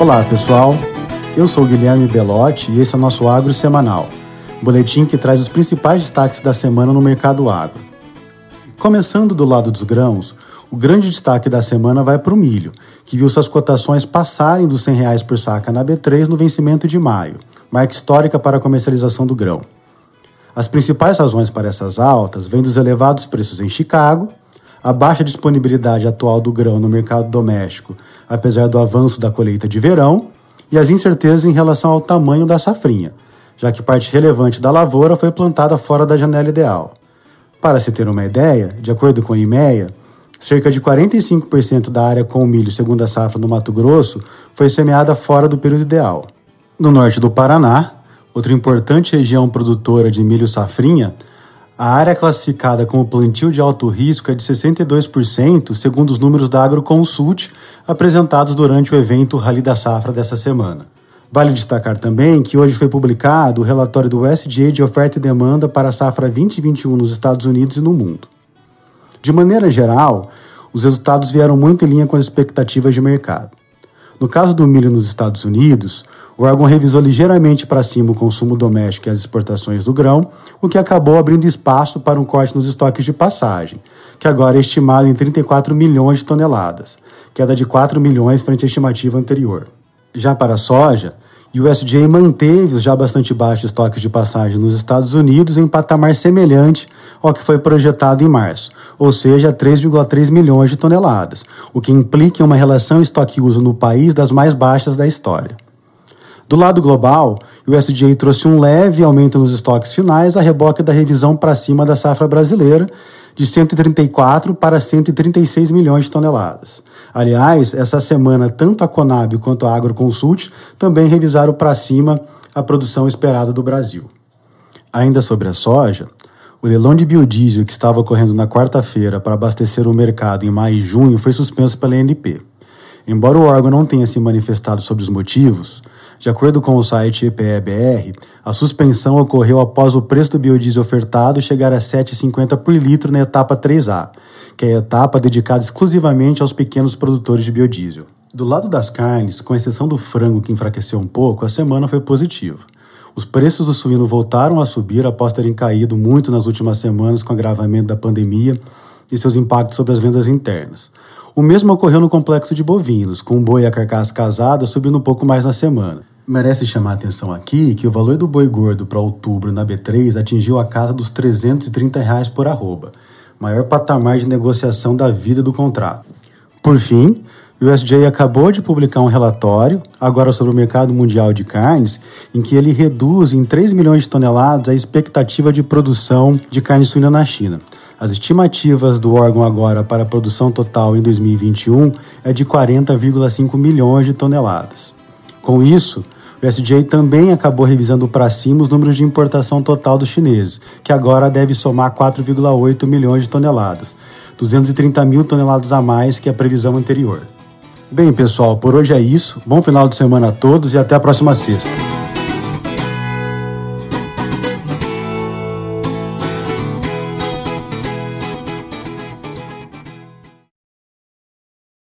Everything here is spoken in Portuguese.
Olá, pessoal. Eu sou Guilherme Belotti e esse é o nosso Agro Semanal, boletim que traz os principais destaques da semana no mercado agro. Começando do lado dos grãos, o grande destaque da semana vai para o milho, que viu suas cotações passarem dos 100 reais por saca na B3 no vencimento de maio, marca histórica para a comercialização do grão. As principais razões para essas altas vêm dos elevados preços em Chicago, a baixa disponibilidade atual do grão no mercado doméstico, apesar do avanço da colheita de verão, e as incertezas em relação ao tamanho da safrinha, já que parte relevante da lavoura foi plantada fora da janela ideal. Para se ter uma ideia, de acordo com a IMEA, cerca de 45% da área com milho segundo a safra no Mato Grosso foi semeada fora do período ideal. No norte do Paraná, outra importante região produtora de milho safrinha, a área classificada como plantio de alto risco é de 62%, segundo os números da Agroconsult apresentados durante o evento Rally da Safra dessa semana. Vale destacar também que hoje foi publicado o relatório do USDA de oferta e demanda para a safra 2021 nos Estados Unidos e no mundo. De maneira geral, os resultados vieram muito em linha com as expectativas de mercado. No caso do milho nos Estados Unidos, o órgão revisou ligeiramente para cima o consumo doméstico e as exportações do grão, o que acabou abrindo espaço para um corte nos estoques de passagem, que agora é estimado em 34 milhões de toneladas, queda de 4 milhões frente à estimativa anterior. Já para a soja, o USDA manteve os já bastante baixos estoques de passagem nos Estados Unidos em patamar semelhante ao que foi projetado em março, ou seja, 3,3 milhões de toneladas, o que implica uma relação estoque-uso no país das mais baixas da história. Do lado global, o USDA trouxe um leve aumento nos estoques finais a reboque da revisão para cima da safra brasileira, de 134 para 136 milhões de toneladas. Aliás, essa semana, tanto a Conab quanto a Agroconsult também revisaram para cima a produção esperada do Brasil. Ainda sobre a soja, o leilão de biodiesel que estava ocorrendo na quarta-feira para abastecer o mercado em maio e junho foi suspenso pela ANP. Embora o órgão não tenha se manifestado sobre os motivos, de acordo com o site EPEBR, a suspensão ocorreu após o preço do biodiesel ofertado chegar a R$ 7,50 por litro na etapa 3A, que é a etapa dedicada exclusivamente aos pequenos produtores de biodiesel. Do lado das carnes, com exceção do frango que enfraqueceu um pouco, a semana foi positiva. Os preços do suíno voltaram a subir após terem caído muito nas últimas semanas com o agravamento da pandemia e seus impactos sobre as vendas internas. O mesmo ocorreu no complexo de bovinos, com o boi e a carcaça casada subindo um pouco mais na semana. Merece chamar a atenção aqui que o valor do boi gordo para outubro na B3 atingiu a casa dos 330 reais por arroba, maior patamar de negociação da vida do contrato. Por fim, o USDA acabou de publicar um relatório, agora sobre o mercado mundial de carnes, em que ele reduz em 3 milhões de toneladas a expectativa de produção de carne suína na China. As estimativas do órgão agora para a produção total em 2021 é de 40,5 milhões de toneladas. Com isso, o SDA também acabou revisando para cima os números de importação total dos chineses, que agora deve somar 4,8 milhões de toneladas, 230 mil toneladas a mais que a previsão anterior. Bem, pessoal, por hoje é isso. Bom final de semana a todos e até a próxima sexta.